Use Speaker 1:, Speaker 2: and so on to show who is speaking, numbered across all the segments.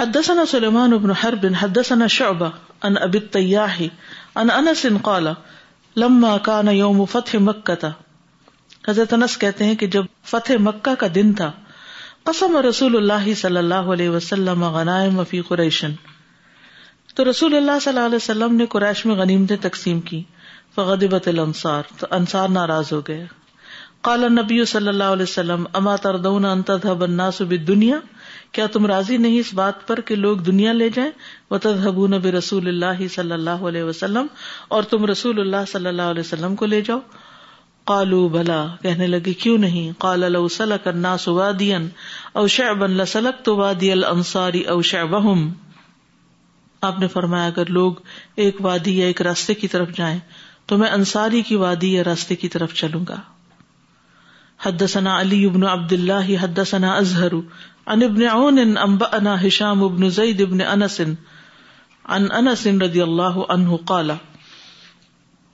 Speaker 1: حدثنا سلیمان بن حرب، حدثنا شعبہ ان ابی التیاح ان انس قال، لما کان یوم فتح مکہ حضرت انس کہتے ہیں کہ جب فتح مکہ کا دن تھا، قسم رسول اللہ صلی اللہ علیہ وسلم غنائم فی قریشن تو رسول اللہ صلی اللہ علیہ وسلم نے قریش میں غنیمتیں تقسیم کی فغدبت الانصار، تو انصار ناراض ہو گئے۔ قال نبی صلی اللہ علیہ وسلم، اما تردون ان تذهب الناس بالدنيا؟ کیا تم راضی نہیں اس بات پر کہ لوگ دنیا لے جائیں؟ وتذهبون برسول اللہ صلی اللہ علیہ وسلم اور تم رسول اللہ صلی اللہ علیہ وسلم کو لے جاؤ۔ قالوا، بلا۔ کہنے لگے، کیوں نہیں؟ قال، لو سلك الناس واديا او شعبا لسلكت وادي الانصار او شعبهم۔ آپ نے فرمایا، اگر لوگ ایک وادی یا ایک راستے کی طرف جائیں، تو میں انصاری کی وادی یا راستے کی طرف چلوں گا۔ حدثنا علی ابن عبد اللہ حدثنا اظہر، عن ابن عون، انبأنا هشام ابن زید ابن انس، عن انس رضی اللہ عنہ قال،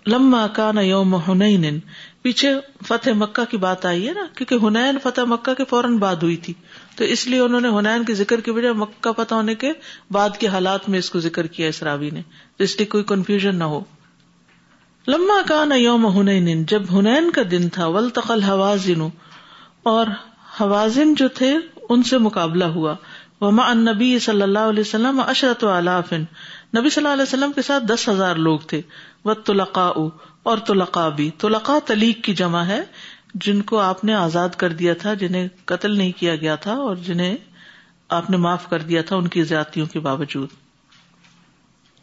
Speaker 1: لما کان یوم حنین، پیچھے فتح مکہ کی بات آئی ہے نا، کیونکہ ہنین فتح مکہ کے فوراً بعد ہوئی تھی، تو اس لیے انہوں نے ہنین کے ذکر کی وجہ مکہ فتح ہونے کے بعد کے حالات میں اس کو ذکر کیا، اس راوی نے، تو اس لیے کوئی کنفیوژن نہ ہو۔ لما کان یوم ہنین جب ہنین کا دن تھا ولتقل حوازن اور حوازن جو تھے، ان سے مقابلہ ہوا۔ وما النبی صلی اللہ علیہ وسلم اشرت علافن نبی صلی اللہ علیہ وسلم کے ساتھ دس ہزار لوگ تھے۔ و تلقا اور تلقا بھی۔ تلقا تلیق کی جمع ہے، جن کو آپ نے آزاد کر دیا تھا، جنہیں قتل نہیں کیا گیا تھا، اور جنہیں آپ نے معاف کر دیا تھا، ان کی زیادتیوں کے باوجود۔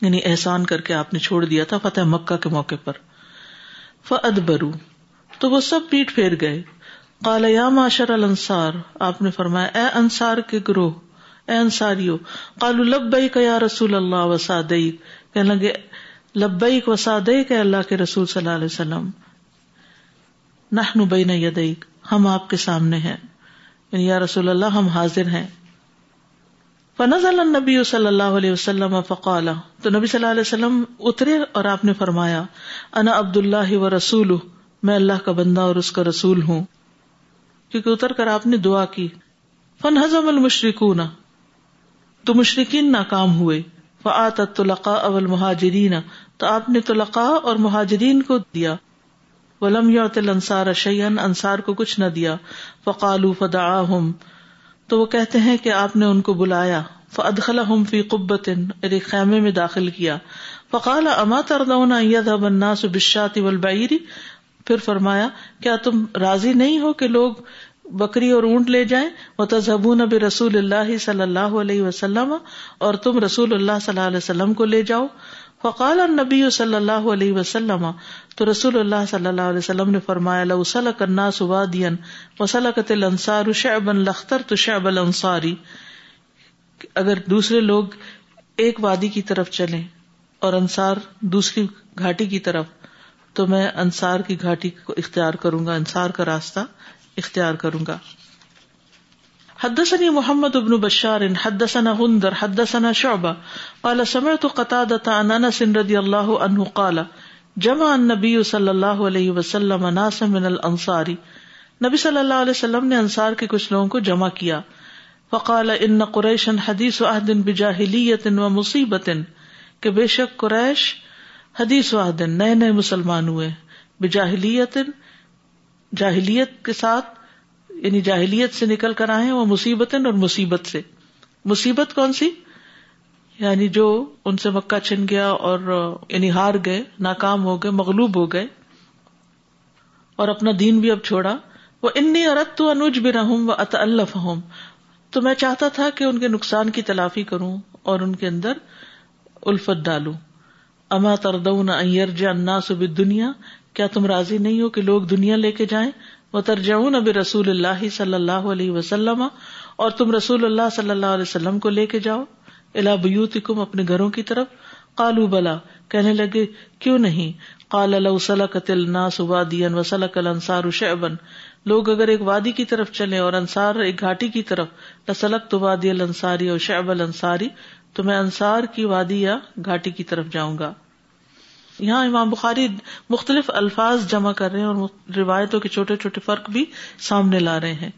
Speaker 1: یعنی احسان کر کے آپ نے چھوڑ دیا تھا فتح مکہ کے موقع پر۔ فد برو تو وہ سب پیٹ پھیر گئے۔ کالا یا معاشر الانصار آپ نے فرمایا، اے انصار کے گروہ، اے انصاریو کالو لبئی کا یا رسول اللہ وسادئی کہنے لگے لبیک وسادئی کے اللہ کے رسول صلی اللہ علیہ وسلم۔ نحن بین یدیک ہم آپ کے سامنے ہیں۔ یعنی یا رسول اللہ، ہم حاضر ہیں۔ فنزل النبی صلی اللہ علیہ وسلم فقال، تو نبی صلی اللہ علیہ وسلم اترے اور آپ نے فرمایا، انا عبد اللہ و رسول میں اللہ کا بندہ اور اس کا رسول ہوں۔ کیونکہ اتر کر آپ نے دعا کی۔ فن ہزم المشرکون، تو مشرقین ناکام ہوئے۔ فعت تلقا اول مہاجرین تو آپ نے تلقا اور مہاجرین کو دیا۔ ولم یعطل انصار شیئن انصار کو کچھ نہ دیا۔ فقالو فدعاہم تو وہ کہتے ہیں کہ آپ نے ان کو بلایا فادخلہم فی قبت ایک یعنی خیمے میں داخل کیا۔ فقال اما تردون ان الناس بالشاة والبعیر پھر فرمایا، کیا تم راضی نہیں ہو کہ لوگ بکری اور اونٹ لے جائیں؟ وہ تذہب رسول اللہ صلی اللہ علیہ وسلم، اور تم رسول اللہ صلی اللہ علیہ وسلم کو لے جاؤ۔ فقال نبی صلی اللہ علیہ وسلم، تو رسول اللہ صلی اللہ علیہ وسلم نے فرمایا، لو سلک الناس واديا وسلكت الانصار شعبا لاخترت شعب الانصاری۔ اگر دوسرے لوگ ایک وادی کی طرف چلیں اور انصار دوسری گھاٹی کی طرف، تو میں انصار کی گھاٹی کو اختیار کروں گا، انصار کا راستہ اختیار کروں گا۔ حدثني محمد بن بشار، حدثنا غندر، حدثنا شعبة. قال، سمعت قتادة عن انس رضي الله عنه قال، جمع النبي صلى الله عليه وسلم ناسا من الانصار نبی صلی اللہ علیہ وسلم نے انصار کے کچھ لوگوں کو جمع کیا۔ فقال، ان قریشا حدیث عہد بجاہلیت و مصیبت، کہ بے شک قریش حدیث عہد نئے نئے مسلمان ہوئے۔ بجاہلیت، جاہلیت کے ساتھ یعنی جاہلیت سے نکل کر آئے وہ مصیبت اور مصیبت سے۔ مصیبت کون سی؟ یعنی جو ان سے مکہ چھن گیا اور یعنی ہار گئے، ناکام ہو گئے، مغلوب ہو گئے۔ اور اپنا دین بھی اب چھوڑا۔ وہ انی ارت تو انوج بھی رہوں و اط ہوں تو میں چاہتا تھا کہ ان کے نقصان کی تلافی کروں اور ان کے اندر الفت ڈالوں۔ اما تردون ایرج الناس بالدنیا۔ کیا تم راضی نہیں ہو کہ لوگ دنیا لے کے جائیں؟ وہ ترجمون اب رسول اللہ صلی اللہ علیہ وسلم اور تم رسول اللہ صلی اللہ علیہ وسلم کو لے کے جاؤ۔ الا بیوتکم اپنے گھروں کی طرف۔ قالو بلا۔ کہنے لگے، کیوں نہیں؟ قال لو سلکت الناس وادیا وسلک الانصار شعبا۔ لوگ اگر ایک وادی کی طرف چلے اور انصار ایک گھاٹی کی طرف لسلک تو وادی الانصاری اور شعب الانصاری، تو میں انصار کی وادی یا گھاٹی کی طرف جاؤں گا۔ یہاں امام بخاری مختلف الفاظ جمع کر رہے ہیں اور روایتوں کے چھوٹے چھوٹے فرق بھی سامنے لا رہے ہیں۔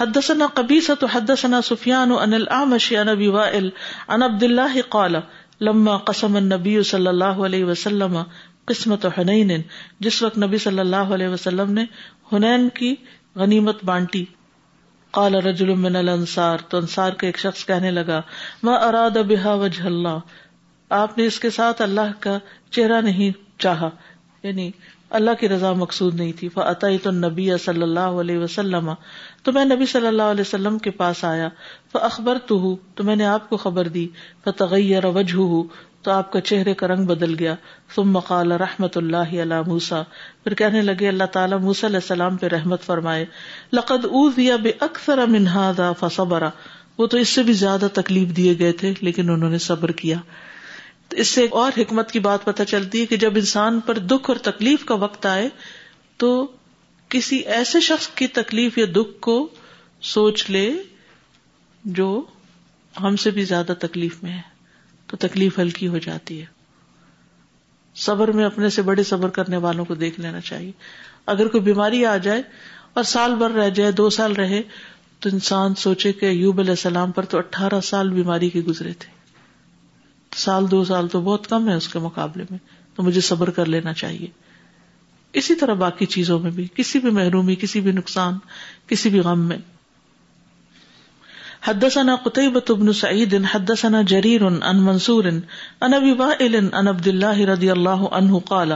Speaker 1: حدثنا قبیصة حدثنا سفیان عن الاعمش عن ابی وائل عن عبد الله قال، لما قسم النبی صلی اللہ علیہ وسلم قسمت حنین، جس وقت نبی صلی اللہ علیہ وسلم نے حنین کی غنیمت بانٹی۔ قال رجل من الانصار، تو انصار کے ایک شخص کہنے لگا، ما اراد بها وجه اللہ، آپ نے اس کے ساتھ اللہ کا چہرہ نہیں چاہا۔ یعنی اللہ کی رضا مقصود نہیں تھی۔ فعطی تو نبی صلی اللہ علیہ وسلم۔ تو میں نبی صلی اللہ علیہ وسلم کے پاس آیا۔ اخبر تو ہوں تو میں نے آپ کو خبر دی۔ فتغیر وجہ تو آپ کا چہرے کا رنگ بدل گیا۔ ثم قال رحمت اللہ علیہ موسا پھر کہنے لگے، اللہ تعالیٰ موسی علیہ السلام پہ رحمت فرمائے۔ لقد اوذی باکثر من هذا فصبر۔ وہ تو اس سے بھی زیادہ تکلیف دیے گئے تھے، لیکن انہوں نے صبر کیا۔ اس سے ایک اور حکمت کی بات پتہ چلتی ہے کہ جب انسان پر دکھ اور تکلیف کا وقت آئے تو کسی ایسے شخص کی تکلیف یا دکھ کو سوچ لے جو ہم سے بھی زیادہ تکلیف میں ہے، تو تکلیف ہلکی ہو جاتی ہے۔ صبر میں اپنے سے بڑے صبر کرنے والوں کو دیکھ لینا چاہیے۔ اگر کوئی بیماری آ جائے اور سال بھر رہ جائے، دو سال رہے، تو انسان سوچے کہ ایوب علیہ السلام پر تو اٹھارہ سال بیماری کے گزرے تھے۔ سال دو سال تو بہت کم ہے اس کے مقابلے میں، تو مجھے صبر کر لینا چاہیے۔ اسی طرح باقی چیزوں میں بھی، کسی بھی محرومی، کسی بھی نقصان، کسی بھی غم میں۔ حدثنا قتيبة بن سعيد، حدثنا جرير عن منصور، عن ابي وائل، عن عبد الله رضي الله عنه قال،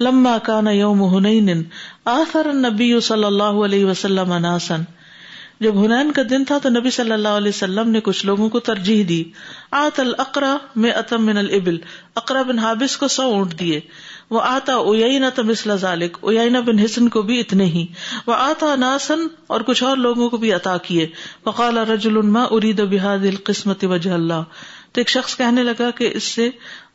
Speaker 1: لما كان يوم هنين آثر النبي صلى الله عليه وسلم ناسا جب ہنین کا دن تھا تو نبی صلی اللہ علیہ وسلم نے کچھ لوگوں کو ترجیح دی۔ آت القرا میں اتم من البل اقرا بن حابس کو سو اونٹ دیے۔ وہ آتا اوینا تمسل ذالک اوینا بن حسن کو بھی اتنے ہی۔ وہ آتا ناسن اور کچھ اور لوگوں کو بھی عطا کیے۔ وقال رجل ما ارید بهذه القسمة وجه اللہ۔ تو ایک شخص کہنے لگا کہ اس سے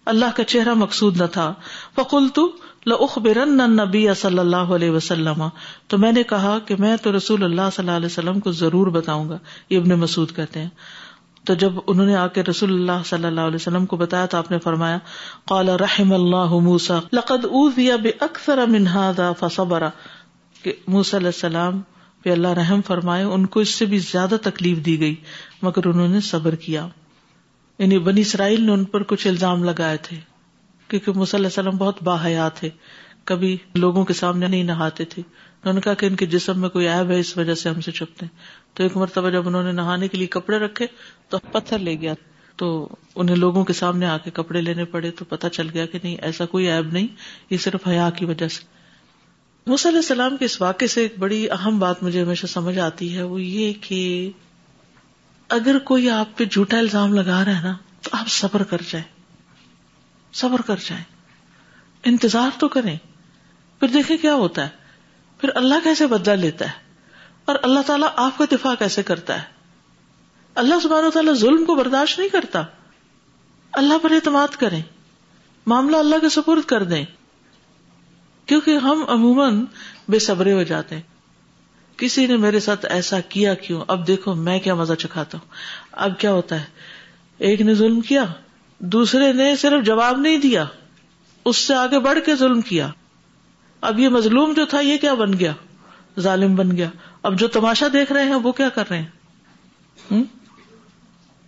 Speaker 1: اللہ کا چہرہ مقصود نہ تھا۔ فقلت لأخبرن النبی صلی اللہ علیہ وسلم۔ تو میں نے کہا کہ میں تو رسول اللہ صلی اللہ علیہ وسلم کو ضرور بتاؤں گا، یہ ابن مسعود کہتے ہیں۔ تو جب انہوں نے آ کے رسول اللہ صلی اللہ علیہ وسلم کو بتایا تو آپ نے فرمایا، قال رحم اللہ موسا لقد اوذی باکثر من هذا فصبر۔ کہ موسی علیہ السلام پہ اللہ رحم فرمائے، ان کو اس سے بھی زیادہ تکلیف دی گئی، مگر انہوں نے صبر کیا۔ یعنی بنی اسرائیل نے ان پر کچھ الزام لگائے تھے۔ کیونکہ علیہ السلام بہت باحیا تھے۔ کبھی لوگوں کے سامنے نہیں نہاتے تھے۔ انہوں نے کہا کہ ان کے جسم میں کوئی عیب ہے، اس وجہ سے ہم سے چھپتے ہیں۔ تو ایک مرتبہ جب انہوں نے نہانے کے لیے کپڑے رکھے، تو پتھر لے گیا۔ تو انہیں لوگوں کے سامنے آ کے کپڑے لینے پڑے، تو پتا چل گیا کہ نہیں، ایسا کوئی عیب نہیں، یہ صرف حیا کی وجہ سے۔ علیہ السلام کے اس واقعے سے ایک بڑی اہم بات مجھے ہمیشہ سمجھ آتی ہے، وہ یہ کہ اگر کوئی آپ پہ جھوٹا الزام لگا رہا ہے نا، تو آپ صبر کر جائیں۔ صبر کر جائیں۔ انتظار تو کریں۔ پھر دیکھیں کیا ہوتا ہے۔ پھر اللہ کیسے بدلا لیتا ہے؟ اور اللہ تعالیٰ آپ کا دفاع کیسے کرتا ہے؟ اللہ سبحانہ تعالیٰ ظلم کو برداشت نہیں کرتا۔ اللہ پر اعتماد کریں۔ معاملہ اللہ کے سپرد کر دیں۔ کیونکہ ہم عموماً بے صبرے ہو جاتے ہیں۔ کسی نے میرے ساتھ ایسا کیا کیوں؟ اب دیکھو میں کیا مزہ چکھاتا ہوں۔ اب کیا ہوتا ہے؟ ایک نے ظلم کیا۔ دوسرے نے صرف جواب نہیں دیا، اس سے آگے بڑھ کے ظلم کیا۔ اب یہ مظلوم جو تھا، یہ کیا بن گیا؟ ظالم بن گیا۔ اب جو تماشا دیکھ رہے ہیں، وہ کیا کر رہے ہیں؟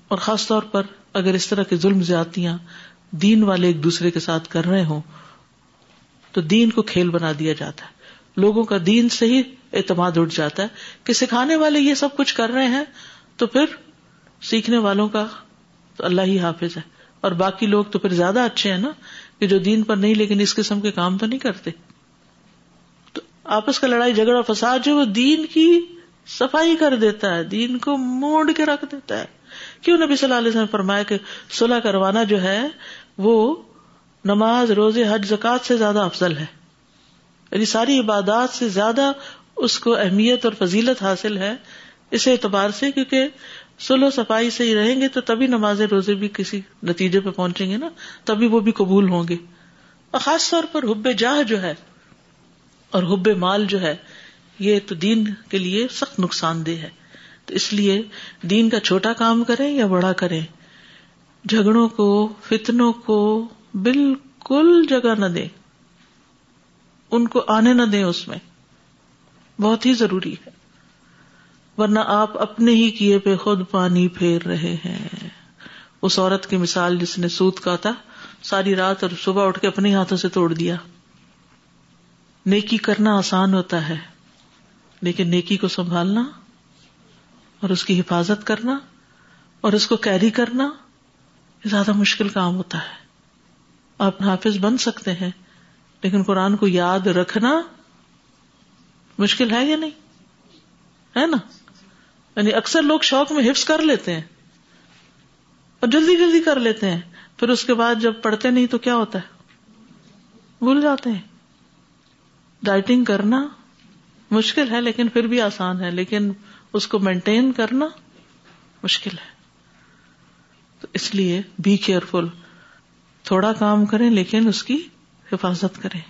Speaker 1: اور خاص طور پر اگر اس طرح کے ظلم زیادتیاں دین والے ایک دوسرے کے ساتھ کر رہے ہوں، تو دین کو کھیل بنا دیا جاتا ہے۔ لوگوں کا دین سے ہی اعتماد اٹھ جاتا ہے کہ سکھانے والے یہ سب کچھ کر رہے ہیں، تو پھر سیکھنے والوں کا تو اللہ ہی حافظ ہے۔ اور باقی لوگ تو پھر زیادہ اچھے ہیں نا کہ جو دین پر نہیں لیکن اس قسم کے کام تو نہیں کرتے تو آپس کا لڑائی جھگڑا فساد جو وہ دین کی صفائی کر دیتا ہے، دین کو موڑ کے رکھ دیتا ہے۔ کیوں نبی صلی اللہ علیہ وسلم فرمایا کہ صلح کروانا جو ہے وہ نماز، روزے، حج زکات سے زیادہ افضل ہے۔ یعنی ساری عبادات سے زیادہ اس کو اہمیت اور فضیلت حاصل ہے۔ اس اعتبار سے کیونکہ سلو صفائی سے ہی رہیں گے تو تبھی نماز روزے بھی کسی نتیجے پہ پہنچیں گے نا، تبھی وہ بھی قبول ہوں گے۔ اور خاص طور پر حب جاہ جو ہے اور حب مال جو ہے، یہ تو دین کے لیے سخت نقصان دہ ہے۔ تو اس لیے دین کا چھوٹا کام کریں یا بڑا کریں، جھگڑوں کو، فتنوں کو بالکل جگہ نہ دیں۔ ان کو آنے نہ دیں اس میں۔ بہت ہی ضروری ہے۔ ورنہ آپ اپنے ہی کیے پہ خود پانی پھیر رہے ہیں۔ اس عورت کی مثال جس نے سوت کا تھا، ساری رات اور صبح اٹھ کے اپنے ہاتھوں سے توڑ دیا۔ نیکی کرنا آسان ہوتا ہے، لیکن نیکی کو سنبھالنا اور اس کی حفاظت کرنا اور اس کو کیری کرنا زیادہ مشکل کام ہوتا ہے۔ آپ حافظ بن سکتے ہیں، لیکن قرآن کو یاد رکھنا مشکل ہے یا نہیں؟ ہے نا؟ یعنی اکثر لوگ شوق میں حفظ کر لیتے ہیں اور جلدی جلدی کر لیتے ہیں پھر اس کے بعد جب پڑھتے نہیں تو کیا ہوتا ہے؟ بھول جاتے ہیں۔ ڈائٹنگ کرنا مشکل ہے لیکن پھر بھی آسان ہے، لیکن اس کو مینٹین کرنا مشکل ہے۔ تو اس لیے بی کیئرفل تھوڑا کام کریں لیکن اس کی حفاظت کریں۔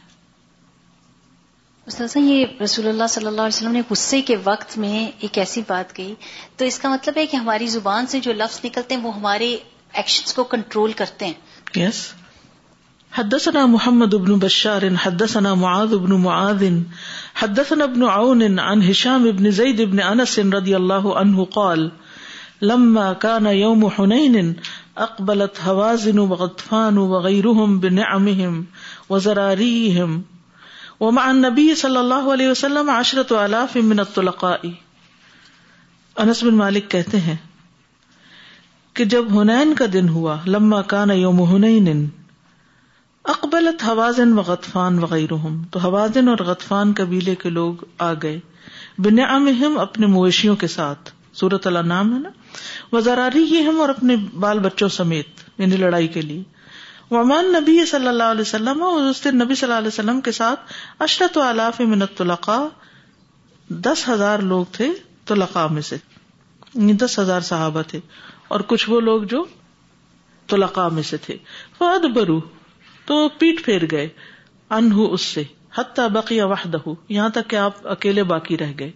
Speaker 2: استاذ یہ رسول اللہ صلی اللہ علیہ وسلم نے غصے کے وقت میں ایک ایسی بات کہی۔ تو اس کا مطلب ہے کہ ہماری زبان سے جو لفظ نکلتے ہیں، وہ ہمارے ایکشنز کو کنٹرول کرتے ہیں۔
Speaker 1: یس حدثنا محمد بن بشار، حدثنا معاذ بن معاذ، حدثنا ابن عون عن هشام بن زيد بن انس رضي الله عنه قال، لما كان يوم حنين اقبلت هوازن وغطفان وغيرهم بنعمهم وزراريهم ومع النبي صلی اللہ علیہ وسلم عشرت الاف من الطلقاء. انس بن مالک کہتے ہیں کہ جب ہنین کا دن ہوا، لما کان یوم ہنین اقبلت حوازن و غطفان وغیرہ تو حوازن اور غطفان قبیلے کے لوگ آ گئے بنعمہم اپنے مویشیوں کے ساتھ۔ سورت اللہ نام ہے نا؟ وزراری ہم اور اپنے بال بچوں سمیت یعنی لڑائی کے لیے۔ ومان نبی صلی اللہ علیہ وسلم اور اس دن نبی صلی اللہ علیہ وسلم کے ساتھ اشرت الاف منت طلقاء دس ہزار لوگ تھے طلقاء میں سے۔ یعنی دس ہزار صحابہ تھے۔ اور کچھ وہ لوگ جو طلقاء میں سے تھے۔ فاد برو تو پیٹ پھیر گئے۔ انہو اس سے حتی بقی وحدہ یہاں تک کہ آپ اکیلے باقی رہ گئے۔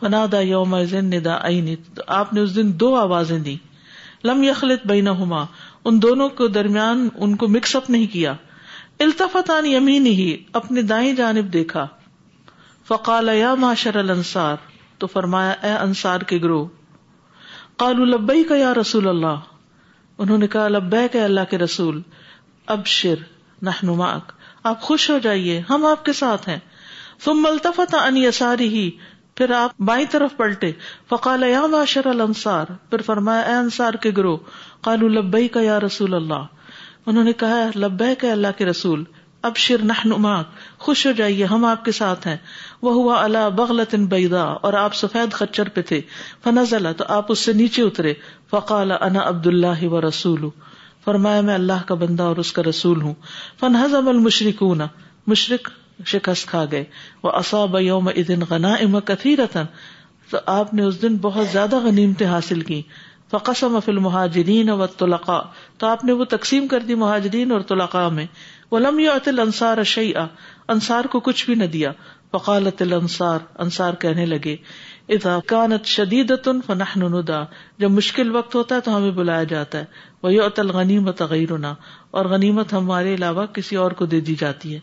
Speaker 1: فنادا یوم ندا عینی آپ نے اس دن دو آوازیں دی لم یخلط بینہما ان دونوں کے درمیان ان کو مکس اپ نہیں کیا۔ التفت عن یمین ہی اپنے دائیں جانب دیکھا۔ فقال، یا معاشر الانصار تو فرمایا، اے انصار کے گروہ قالوا، لبیک یا رسول اللہ انہوں نے کہا، لبیک اے اللہ کے رسول ابشر، نحن معک آپ خوش ہو جائیے، ہم آپ کے ساتھ ہیں ثم التفت عن یساری پھر آپ بائیں طرف پلٹے۔ فقال یا معاشر الانصار پھر فرمایا، اے انصار کے گروہ، قالوا لبیک یا رسول اللہ انہوں نے کہا لبیک اللہ کے رسول، اب شر نہ خوش ہو جائیے، ہم آپ کے ساتھ ہیں۔ وہ ہوا اللہ بغلت بیدا اور آپ سفید خچر پہ تھے۔ فنزل، تو آپ اس سے نیچے اترے۔ فقال، انا عبد اللہ و رسول فرمایا، میں اللہ کا بندہ اور اس کا رسول ہوں۔ فن حزم المشرکون مشرق شکست کھا گئے۔ وہ اصاب یوم ادن غنا ام تو آپ نے اس دن بہت زیادہ غنیمتیں حاصل کی۔ فقسم فل مہاجرین و طلقاء تو آپ نے وہ تقسیم کر دی مہاجرین اور طلقاء میں۔ ولم یعطل انصار شیئا انصار کو کچھ بھی نہ دیا۔ فقالت الانصار انصار کہنے لگے اذا كانت شدید فنحن ندا، جب مشکل وقت ہوتا ہے تو ہمیں بلایا جاتا ہے۔ وہ یعطى الغنیمت غیرنا اور غنیمت ہمارے علاوہ کسی اور کو دے دی جاتی ہے۔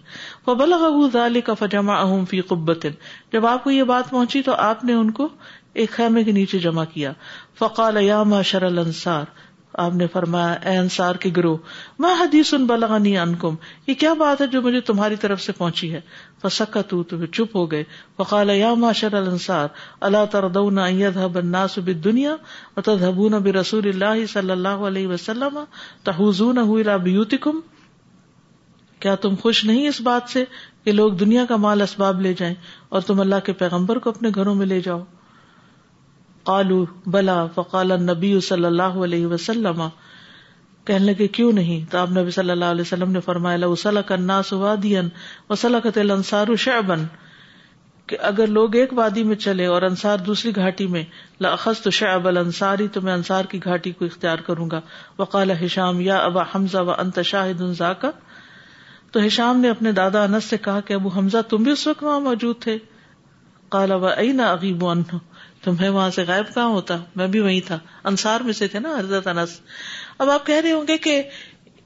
Speaker 1: وہ بلغال کا فجما اہم فی قبت جب آپ کو یہ بات پہنچی تو آپ نے ان کو ایک خیمے کے نیچے جمع کیا۔ فقال یا معاشر الانصار آپ نے فرمایا، اے انصار کے گروہ، ما حدیث ان بلغنی عنکم، یہ کیا بات ہے جو مجھے تمہاری طرف سے پہنچی ہے؟ فسکتو، تو چپ ہو گئے. فقال یا معشر الانصار، الا ترضون ان يذهب الناس بالدنيا وتذهبون برسول الله صلی اللہ علیہ وسلم تحوزونه الى بيوتكم کیا تم خوش نہیں اس بات سے کہ لوگ دنیا کا مال اسباب لے جائیں اور تم اللہ کے پیغمبر کو اپنے گھروں میں لے جاؤ؟ قالو، بلا، فقال نبی صلی اللہ علیہ وسلم۔ کہنے لگے، کیوں نہیں؟ تو آپ نبی صلی اللہ علیہ وسلم نے فرمایا الناس وادین وسلکت الانصار شعبا۔ کہ اگر لوگ ایک وادی میں چلے اور انصار دوسری گھاٹی میں لاخذت شعب الانصاری، تو میں انصار کی گھاٹی کو اختیار کروں گا۔ وقال ہشام یا ابا حمزہ و انت شاہد ذاکا تو ہشام نے اپنے دادا انس سے کہا کہ ابو حمزہ، تم بھی اس وقت وہاں موجود تھے۔ قال و این اغیب عنہ؟ تمہیں وہاں سے غائب کہاں ہوتا؟ میں بھی وہی تھا۔ انصار میں سے تھے نا حضرت انس۔ اب آپ کہہ رہے ہوں گے کہ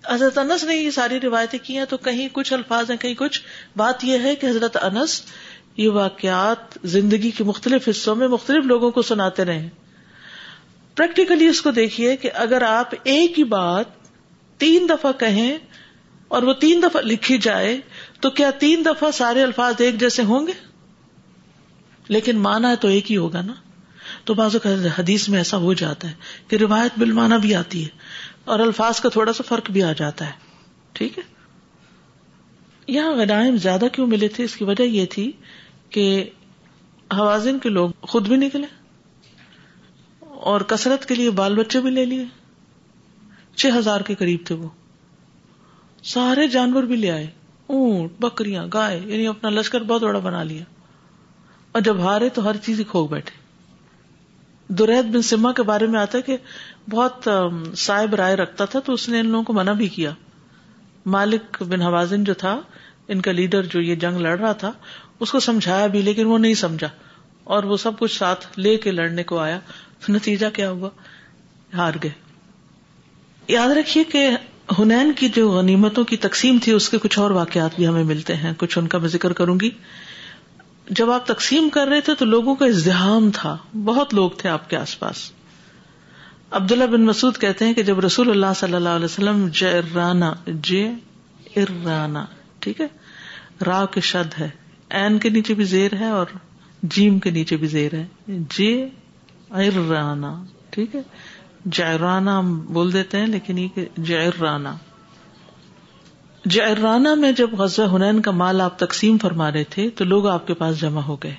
Speaker 1: حضرت انس نے یہ ساری روایتیں کی ہیں تو کہیں کچھ الفاظ ہیں، کہیں کچھ۔ بات یہ ہے کہ حضرت انس یہ واقعات زندگی کے مختلف حصوں میں مختلف لوگوں کو سناتے رہے۔ پریکٹیکلی اس کو دیکھیے کہ اگر آپ ایک ہی بات تین دفعہ کہیں اور وہ تین دفعہ لکھی جائے، تو کیا تین دفعہ سارے الفاظ ایک جیسے ہوں گے؟ لیکن مانا تو ایک ہی ہوگا نا۔ تو بعض حدیث میں ایسا ہو جاتا ہے کہ روایت بل مانا بھی آتی ہے اور الفاظ کا تھوڑا سا فرق بھی آ جاتا ہے۔ ٹھیک ہے؟ یہاں غنائم زیادہ کیوں ملے تھے؟ اس کی وجہ یہ تھی کہ حوازن کے لوگ خود بھی نکلے اور کثرت کے لیے بال بچے بھی لے لیے۔ چھ ہزار کے قریب تھے وہ۔ سارے جانور بھی لے آئے۔ اونٹ، بکریاں، گائے یعنی اپنا لشکر بہت بڑا بنا لیا۔ اور جب ہارے تو ہر چیز ہی کھو بیٹھے۔ درید بن سما کے بارے میں آتا ہے کہ بہت صاحب رائے رکھتا تھا تو اس نے ان لوگوں کو منع بھی کیا۔ مالک بن حوازن جو تھا، ان کا لیڈر جو یہ جنگ لڑ رہا تھا، اس کو سمجھایا بھی لیکن وہ نہیں سمجھا۔ اور وہ سب کچھ ساتھ لے کے لڑنے کو آیا۔ تو نتیجہ کیا ہوا؟ ہار گئے۔ یاد رکھیے کہ ہنین کی جو غنیمتوں کی تقسیم تھی، اس کے کچھ اور واقعات بھی ہمیں ملتے ہیں۔ کچھ ان کا میں ذکر کروں گی۔ جب آپ تقسیم کر رہے تھے تو لوگوں کا ازدحام تھا۔ بہت لوگ تھے آپ کے آس پاس۔ عبداللہ بن مسعود کہتے ہیں کہ جب رسول اللہ صلی اللہ علیہ وسلم جرانا جے ارانا ٹھیک ہے؟ را کے شد ہے۔ این کے نیچے بھی زیر ہے اور جیم کے نیچے بھی زیر ہے۔ جے ارانا ٹھیک ہے؟ جائرانا ہم بول دیتے ہیں لیکن یہ جیرانا جیرانا میں جب غزہ ہنین کا مال آپ تقسیم فرما رہے تھے تو لوگ آپ کے پاس جمع ہو گئے۔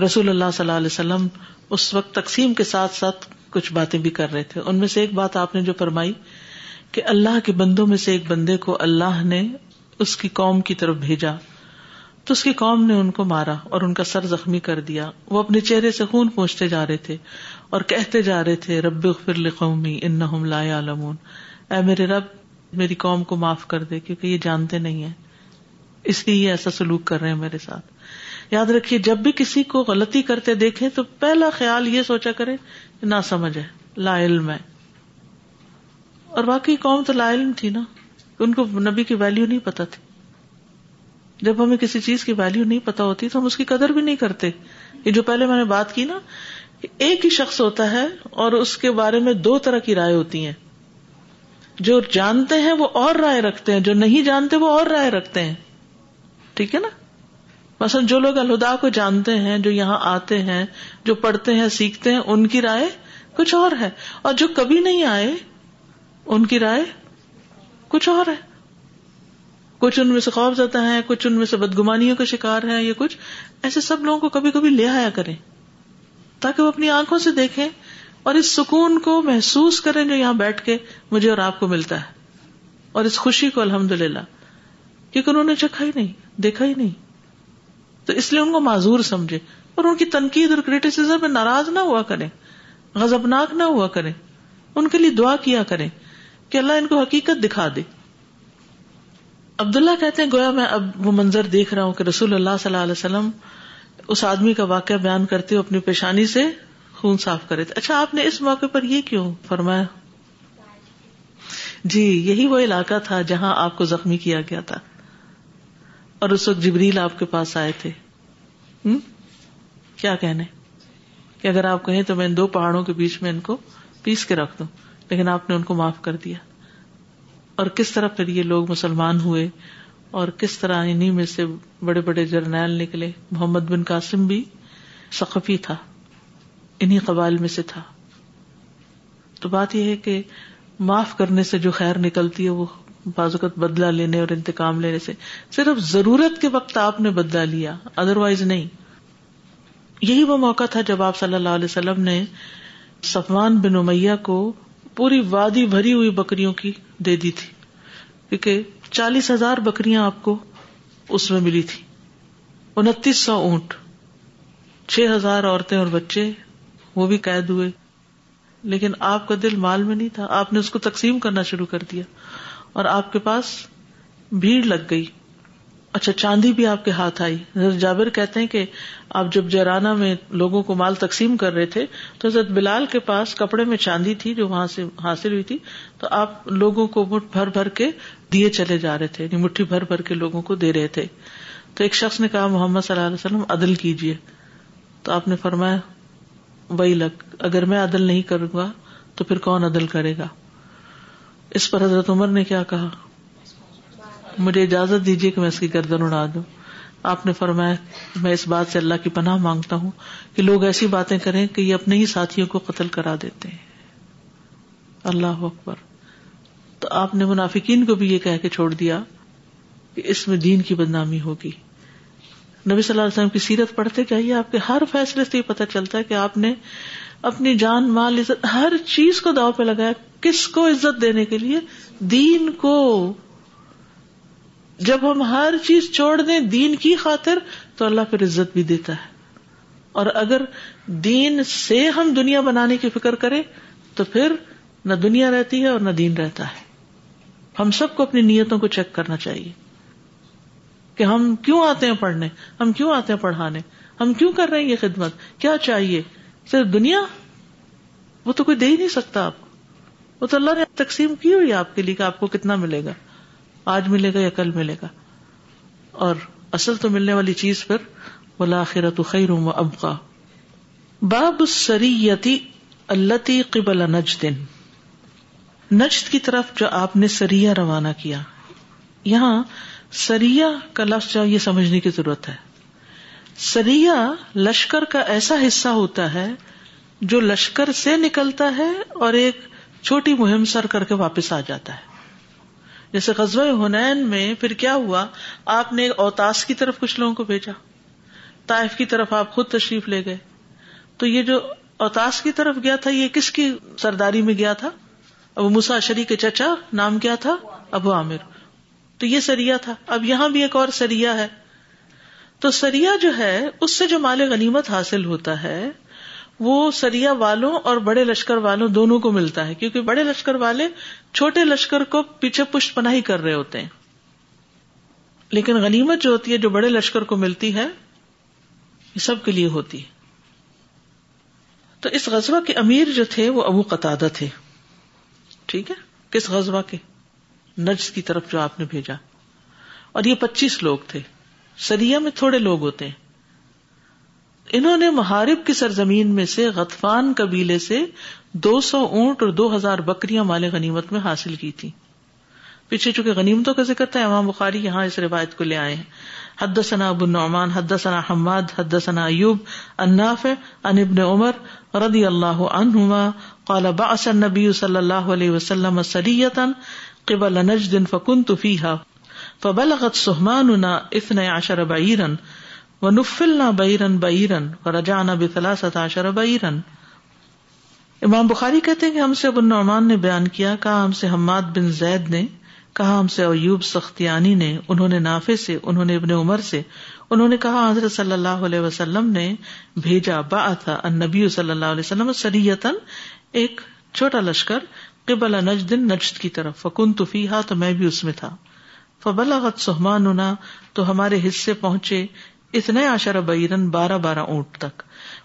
Speaker 1: رسول اللہ صلی اللہ علیہ وسلم اس وقت تقسیم کے ساتھ ساتھ کچھ باتیں بھی کر رہے تھے۔ ان میں سے ایک بات آپ نے جو فرمائی کہ اللہ کے بندوں میں سے ایک بندے کو اللہ نے اس کی قوم کی طرف بھیجا۔ تو اس کی قوم نے ان کو مارا اور ان کا سر زخمی کر دیا۔ وہ اپنے چہرے سے خون پہنچتے جا رہے تھے اور کہتے جا رہے تھے، رب فر قومی ان لا يعلمون اے میرے رب میری قوم کو معاف کر دے کیونکہ یہ جانتے نہیں ہے اس لیے یہ ایسا سلوک کر رہے ہیں میرے ساتھ۔ یاد رکھیے، جب بھی کسی کو غلطی کرتے دیکھے تو پہلا خیال یہ سوچا کرے کہ نہ سمجھ ہے، لا علم ہے۔ اور باقی قوم تو لا علم تھی نا، ان کو نبی کی ویلو نہیں پتا تھی۔ جب ہمیں کسی چیز کی ویلو نہیں پتا ہوتی تو ہم اس کی قدر بھی نہیں کرتے۔ یہ جو پہلے میں نے بات کی نا کہ ایک ہی شخص ہوتا ہے اور اس کے بارے میں دو طرح کی رائے ہوتی ہیں۔ جو جانتے ہیں وہ اور رائے رکھتے ہیں، جو نہیں جانتے وہ اور رائے رکھتے ہیں۔ ٹھیک ہے نا؟ مثلا جو لوگ الہدا کو جانتے ہیں، جو یہاں آتے ہیں، جو پڑھتے ہیں، سیکھتے ہیں، ان کی رائے کچھ اور ہے۔ اور جو کبھی نہیں آئے، ان کی رائے کچھ اور ہے۔ کچھ ان میں سے خوف زدہ ہیں، کچھ ان میں سے بدگمانیوں کا شکار ہیں، یا کچھ۔ ایسے سب لوگوں کو کبھی کبھی لے آیا کریں، تاکہ وہ اپنی آنکھوں سے دیکھیں۔ اور اس سکون کو محسوس کریں جو یہاں بیٹھ کے مجھے اور آپ کو ملتا ہے۔ اور اس خوشی کو الحمد للہ کیونکہ انہوں نے چکھا ہی نہیں، دیکھا ہی نہیں۔ تو اس لیے ان کو معذور سمجھے اور ان کی تنقید اور کریٹیسم میں ناراض نہ ہوا کریں غزبناک نہ ہوا کریں۔ ان کے لیے دعا کیا کریں کہ اللہ ان کو حقیقت دکھا دے۔ عبداللہ کہتے ہیں، گویا میں اب وہ منظر دیکھ رہا ہوں کہ رسول اللہ صلی اللہ علیہ وسلم اس آدمی کا واقعہ بیان کرتے ہوئے اپنی پیشانی سے خون صاف کرے تھے۔ اچھا آپ نے اس موقع پر یہ کیوں فرمایا؟ جی یہی وہ علاقہ تھا جہاں آپ کو زخمی کیا گیا تھا۔ اور اس وقت جبریل آپ کے پاس آئے تھے۔ کیا کہنے؟ کہ اگر آپ کہیں تو میں ان دو پہاڑوں کے بیچ میں ان کو پیس کے رکھ دوں، لیکن آپ نے ان کو معاف کر دیا۔ اور کس طرح پھر یہ لوگ مسلمان ہوئے؟ اور کس طرح انہیں میں سے بڑے بڑے جرنیل نکلے؟ محمد بن قاسم بھی سقفی تھا۔ انہیں قبائل میں سے تھا۔ تو بات یہ ہے کہ معاف کرنے سے جو خیر نکلتی ہے وہ بازوقت بدلا لینے اور انتقام لینے سے۔ صرف ضرورت کے وقت آپ نے بدلا لیا ادر وائز نہیں۔ یہی وہ موقع تھا جب آپ صلی اللہ علیہ وسلم نے سفان بن امیہ کو پوری وادی بھری ہوئی بکریوں کی دے دی تھی۔ کیونکہ چالیس ہزار بکریاں آپ کو اس میں ملی تھی۔ انتیس سو اونٹ، چھ ہزار عورتیں اور بچے وہ بھی قید ہوئے۔ لیکن آپ کا دل مال میں نہیں تھا۔ آپ نے اس کو تقسیم کرنا شروع کر دیا۔ اور آپ کے پاس بھیڑ لگ گئی۔ اچھا چاندی بھی آپ کے ہاتھ آئی۔ جابر کہتے ہیں کہ آپ جب جیرانہ میں لوگوں کو مال تقسیم کر رہے تھے، تو حضرت بلال کے پاس کپڑے میں چاندی تھی جو وہاں سے حاصل ہوئی تھی۔ تو آپ لوگوں کو مٹھ بھر بھر کے دیے چلے جا رہے تھے یعنی مٹھی بھر بھر کے لوگوں کو دے رہے تھے۔ تو ایک شخص نے کہا، محمد صلی اللہ علیہ وسلم، عدل کیجیے تو آپ نے فرمایا وہی لگ اگر میں عدل نہیں کروں گا تو پھر کون عدل کرے گا؟ اس پر حضرت عمر نے کیا کہا؟ مجھے اجازت دیجیے کہ میں اس کی گردن اڑا دوں۔ آپ نے فرمایا، میں اس بات سے اللہ کی پناہ مانگتا ہوں کہ لوگ ایسی باتیں کریں کہ یہ اپنے ہی ساتھیوں کو قتل کرا دیتے ہیں۔ اللہ اکبر۔ تو آپ نے منافقین کو بھی یہ کہہ کے چھوڑ دیا کہ اس میں دین کی بدنامی ہوگی۔ نبی صلی اللہ علیہ وسلم کی سیرت پڑھتے جائیے، آپ کے ہر فیصلے سے یہ پتہ چلتا ہے کہ آپ نے اپنی جان، مال، عزت، ہر چیز کو داؤ پہ لگایا، کس کو عزت دینے کے لیے؟ دین کو۔ جب ہم ہر چیز چھوڑ دیں دین کی خاطر، تو اللہ پھر عزت بھی دیتا ہے۔ اور اگر دین سے ہم دنیا بنانے کی فکر کریں، تو پھر نہ دنیا رہتی ہے اور نہ دین رہتا ہے۔ ہم سب کو اپنی نیتوں کو چیک کرنا چاہیے۔ کہ ہم کیوں آتے ہیں پڑھنے؟ ہم کیوں آتے ہیں پڑھانے؟ ہم کیوں کر رہے ہیں یہ خدمت؟ کیا چاہیے؟ صرف دنیا؟ وہ تو کوئی دے ہی نہیں سکتا آپ وہ تو اللہ نے تقسیم کی ہوئی آپ کے لیے کہ آپ کو کتنا ملے گا۔ آج ملے گا یا کل ملے گا۔ اور اصل تو ملنے والی چیز پر ولاخرت خیر و ابقا۔ باب سریتی التی قبل نجدن نجد کی طرف جو آپ نے سریا روانہ کیا۔ یہاں سریا کا لفظ یہ سمجھنے کی ضرورت ہے۔ سریا لشکر کا ایسا حصہ ہوتا ہے جو لشکر سے نکلتا ہے اور ایک چھوٹی مہم سر کر کے واپس آ جاتا ہے۔ جیسے قصبہ ہنین میں پھر کیا ہوا؟ آپ نے اوتاس کی طرف کچھ لوگوں کو بھیجا۔ طائف کی طرف آپ خود تشریف لے گئے۔ تو یہ جو اوتاس کی طرف گیا تھا، یہ کس کی سرداری میں گیا تھا؟ ابو مساشری کے چچا، نام کیا تھا؟ ابو عامر۔ تو یہ سریا تھا۔ اب یہاں بھی ایک اور سریا ہے۔ تو سریا جو ہے، اس سے جو مال غنیمت حاصل ہوتا ہے، وہ سریا والوں اور بڑے لشکر والوں دونوں کو ملتا ہے۔ کیونکہ بڑے لشکر والے چھوٹے لشکر کو پیچھے پشت پناہی کر رہے ہوتے ہیں۔ لیکن غنیمت جو ہوتی ہے، جو بڑے لشکر کو ملتی ہے، یہ سب کے لیے ہوتی ہے۔ تو اس غزوہ کے امیر جو تھے، وہ ابو قطع تھے۔ ٹھیک ہے؟ کس غزوہ کے؟ نجس کی طرف جو آپ نے بھیجا۔ اور یہ پچیس لوگ تھے۔ سریا میں تھوڑے لوگ ہوتے ہیں۔ انہوں نے محارب کی سرزمین میں سے غطفان قبیلے سے دو سو اونٹ اور دو ہزار بکریاں مال غنیمت میں حاصل کی تھی پیچھے چونکہ غنیمتوں کا ذکر تھا، امام بخاری یہاں اس روایت کو لے آئے ہیں۔ حد ثنا ابو النعمان حد ثنا حماد حد ثنا ایوب اناف ان ابن عمر رضی اللہ عنہما قال بعث النبی صلی اللہ علیہ وسلم سریتا قبل نجد فکنت فیها فبلغت سہماننا اثنى عشر بعیرا ونفلنا بعیرا بعیرا ورجعنا بثلاثة عشر بعیرا امام بخاری کہتے ہیں کہ ہم سے ابو النعمان نے بیان کیا، کہا ہم سے حماد بن زید نے، کہا ہم سے ایوب سختیانی نے، انہوں نے نافے سے، انہوں نے ابن عمر سے۔ انہوں نے کہا حضرت صلی اللہ علیہ وسلم نے بھیجا با تھا نبی صلی اللہ علیہ وسلم سریتن ایک چھوٹا لشکر قبل نجد نجد کی طرف۔ فکن تو فیحا تو میں بھی اس میں تھا۔ فبلغت سہمان ہونا تو ہمارے حصے پہنچے اتنے آشر بیرن، بارہ بارہ اونٹ تک۔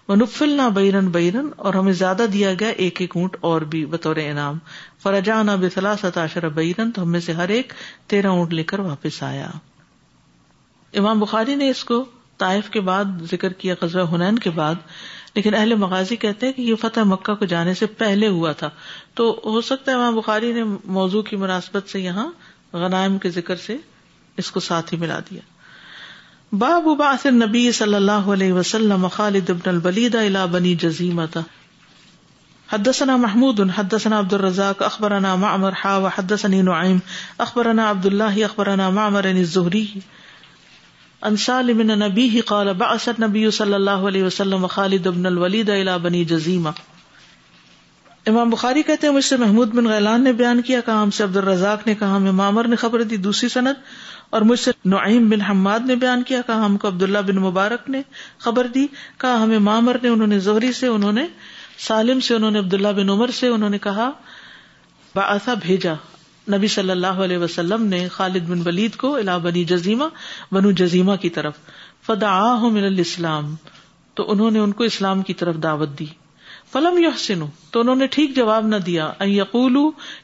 Speaker 1: وہ نہ بیرن بیرن، اور ہمیں زیادہ دیا گیا ایک ایک اونٹ اور بھی بطور انعام۔ فرجا نہ بسلا ستاشر بیرن، تو ہم میں سے ہر ایک تیرہ اونٹ لے کر واپس آیا۔ امام بخاری نے اس کو طائف کے بعد ذکر کیا قزبہ ہنین کے بعد۔ لیکن اہل مغازی کہتے ہیں کہ یہ فتح مکہ کو جانے سے پہلے ہوا تھا۔ تو ہو سکتا ہے امام بخاری نے موضوع کی مناسبت سے یہاں غنائم کے ذکر سے اس کو ساتھ ہی ملا دیا۔ باب باث نبی صلی اللہ علیہ وسلم خالد ابن البلید الى بنی جزیمت حدثنا محمود، حدثنا عبد الرزاق اخبرنا معمر، حا وحدثني نعيم اخبرنا عبد الله اخبرنا معمر یعنی الزهري ان سالم من نبيه قال بعث النبي صلی اللہ علیہ وسلم خالد ابن الولید الى بنی جزیمہ۔ امام بخاری کہتے ہیں، مجھ سے محمود بن غیلان نے بیان کیا، کہا، ہم سے عبد الرزاق نے کہا ہمیں معمر نے خبر دی دوسری سند، اور مجھ سے نعیم بن حماد نے بیان کیا، کہا، ہم کو عبداللہ بن مبارک نے خبر دی، کہا ہمیں مامر نے، انہوں نے زہری سے، انہوں نے سالم سے، انہوں نے عبداللہ بن عمر سے، انہوں نے کہا بآسا بھیجا۔ نبی صلی اللہ علیہ وسلم نے خالد بن ولید کو الا بنی جزیمہ، بنو جزیمہ کی طرف فدا من الاسلام، تو انہوں نے ان کو اسلام کی طرف دعوت دی۔ فلم یحسن تو انہوں نے ٹھیک جواب نہ دیا۔ یقول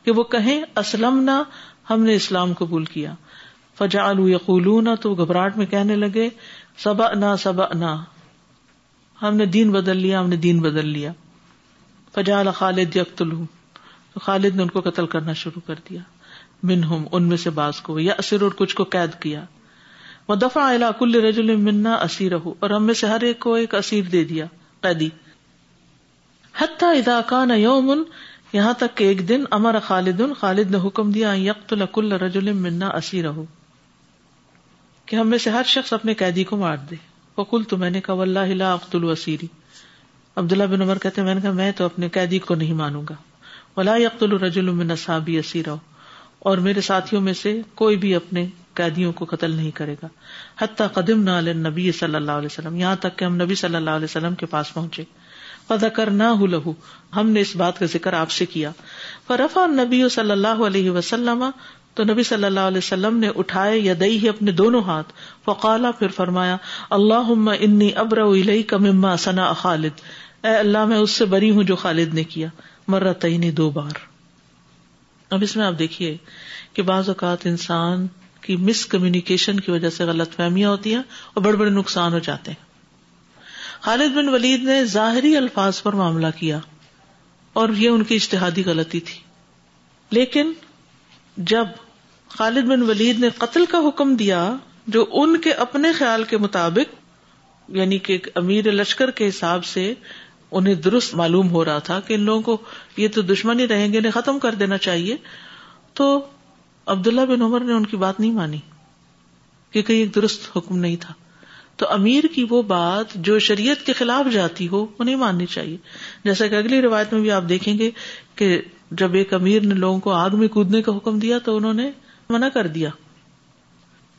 Speaker 1: کہ وہ کہیں اسلم نہ ہم نے اسلام قبول کیا۔ فجا یقولون، تو گھبراہٹ میں کہنے لگے سبا نہ سبا نہ ہم نے دین بدل لیا، ہم نے دین بدل لیا۔ فجا خالد یقتل تو خالد نے ان کو قتل کرنا شروع کر دیا۔ من ہم ان میں سے باز کو، یا اسر اور کچھ کو قید کیا۔ وہ دفاع کل رجول منا اسیر ہو اور ہم میں سے ہر ایک کو ایک اسیر دے دیا، قیدی۔ حتیٰ ادا کان یومن یہاں تک کہ ایک دن امر خالد خالد نے حکم دیا یقت الکل رجول منا اسیر ہو کہ ہم میں سے ہر شخص اپنے قیدی کو مار دے۔ وکل تو میں نے کہا اللہ اخت الوسیری عبداللہ بن عمر کہتے میں نے کہا، میں تو اپنے قیدی کو نہیں مانوں گا۔ ولا یقت الرجل من صحابی اسیر ہو اور میرے ساتھیوں میں سے کوئی بھی اپنے قیدیوں کو قتل نہیں کرے گا۔ حتیٰ قدم نہ نبی صلی اللہ علیہ وسلم، یہاں تک کہ ہم نبی صلی اللہ علیہ وسلم کے پاس پہنچے۔ پدا کر نہ لہو، ہم نے اس بات کا ذکر آپ سے کیا۔ فرفا نبی صلی اللہ علیہ وسلم، تو نبی صلی اللہ علیہ وسلم نے اٹھائے یا دئی ہی اپنے دونوں ہاتھ، فقالا، پھر فرمایا اللہ انی ابر مما ثنا خالد۔ اے اللہ، میں اس سے بری ہوں جو خالد نے کیا۔ مرا دو بار۔ اب اس میں آپ دیکھیے کہ بعض اوقات انسان کی مس کمیونیکیشن کی وجہ سے غلط فہمیاں ہوتی ہیں اور بڑے بڑے نقصان ہو جاتے ہیں۔ خالد بن ولید نے ظاہری الفاظ پر معاملہ کیا اور یہ ان کی اشتہادی غلطی تھی۔ لیکن جب خالد بن ولید نے قتل کا حکم دیا جو ان کے اپنے خیال کے مطابق یعنی کہ امیر لشکر کے حساب سے انہیں درست معلوم ہو رہا تھا کہ ان لوگوں کو یہ تو دشمنی رہیں گے، انہیں ختم کر دینا چاہیے۔ تو عبداللہ بن عمر نے ان کی بات نہیں مانی کیونکہ ایک درست حکم نہیں تھا۔ تو امیر کی وہ بات جو شریعت کے خلاف جاتی ہو، وہ نہیں ماننی چاہیے۔ جیسا کہ اگلی روایت میں بھی آپ دیکھیں گے کہ جب ایک امیر نے لوگوں کو آگ میں کودنے کا حکم دیا تو انہوں نے منع کر دیا۔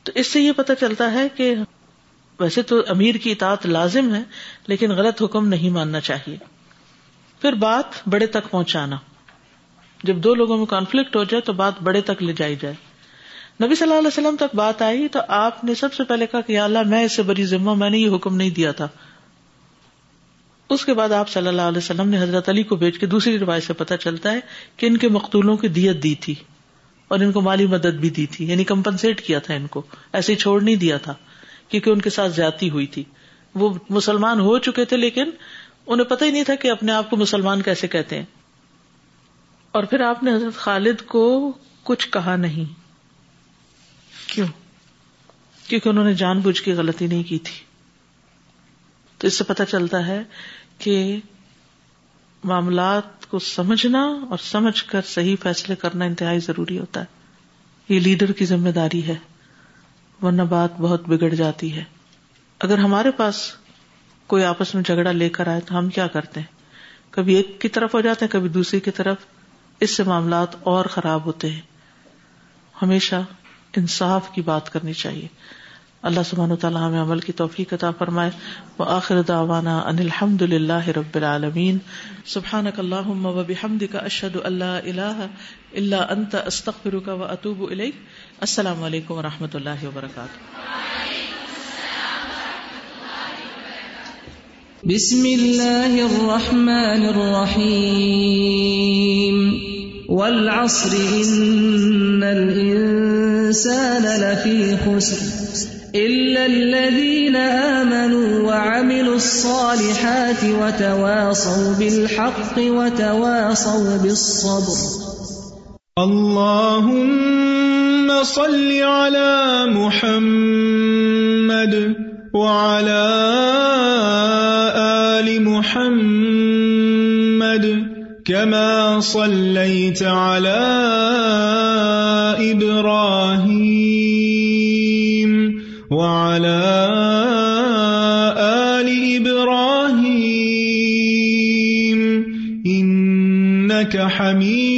Speaker 1: تو اس سے یہ پتا چلتا ہے کہ ویسے تو امیر کی اطاعت لازم ہے، لیکن غلط حکم نہیں ماننا چاہیے۔ پھر بات بڑے تک پہنچانا۔ جب دو لوگوں میں کانفلکٹ ہو جائے تو بات بڑے تک لے جائی جائے۔ نبی صلی اللہ علیہ وسلم تک بات آئی تو آپ نے سب سے پہلے کہا کہ اللہ میں اسے بری ذمہ، میں نے یہ حکم نہیں دیا تھا۔ اس کے بعد آپ صلی اللہ علیہ وسلم نے حضرت علی کو بھیج کے دوسری روایت سے پتا چلتا ہے کہ ان کے مقتولوں کی دیت دی تھی اور ان کو مالی مدد بھی دی تھی یعنی کمپنسیٹ کیا تھا ان کو۔ ایسے چھوڑ نہیں دیا تھا۔ کیونکہ ان کے ساتھ زیادتی ہوئی تھی۔ وہ مسلمان ہو چکے تھے لیکن انہیں پتہ ہی نہیں تھا کہ اپنے آپ کو مسلمان کیسے کہتے ہیں۔ اور پھر آپ نے حضرت خالد کو کچھ کہا نہیں۔ کیوں؟ کیونکہ انہوں نے جان بوجھ کی غلطی نہیں کی تھی۔ تو اس سے پتا چلتا ہے کہ معاملات کو سمجھنا اور سمجھ کر صحیح فیصلے کرنا انتہائی ضروری ہوتا ہے۔ یہ لیڈر کی ذمہ داری ہے۔ ورنہ بات بہت بگڑ جاتی ہے۔ اگر ہمارے پاس کوئی آپس میں جھگڑا لے کر آئے تو ہم کیا کرتے ہیں؟ کبھی ایک کی طرف ہو جاتے ہیں، کبھی دوسری کی طرف۔ اس سے معاملات اور خراب ہوتے ہیں۔ ہمیشہ انصاف کی بات کرنی چاہیے۔ اللہ سبحانہ تعالیٰ ہمیں عمل کی توفیق عطا فرمائے۔ و آخر دعوانا ان الحمد للہ رب العالمین۔ سبحانک اللہم و بحمدک اشہد اللہ الہ الا انت، استغفرک و اتوب الیک۔ السلام علیکم و رحمۃ اللہ وبرکاتہ۔
Speaker 3: بسم اللہ الرحمن الرحیم۔ والعصر، ان الانسان لفی خسر۔ الا الذين آمنوا وعملوا الصالحات وتواصوا بالحق وتواصوا بالصبر
Speaker 4: اللهم صل على محمد وعلى آل محمد كما صليت على إبراهيم وعلى آل إبراهيم إنك حميد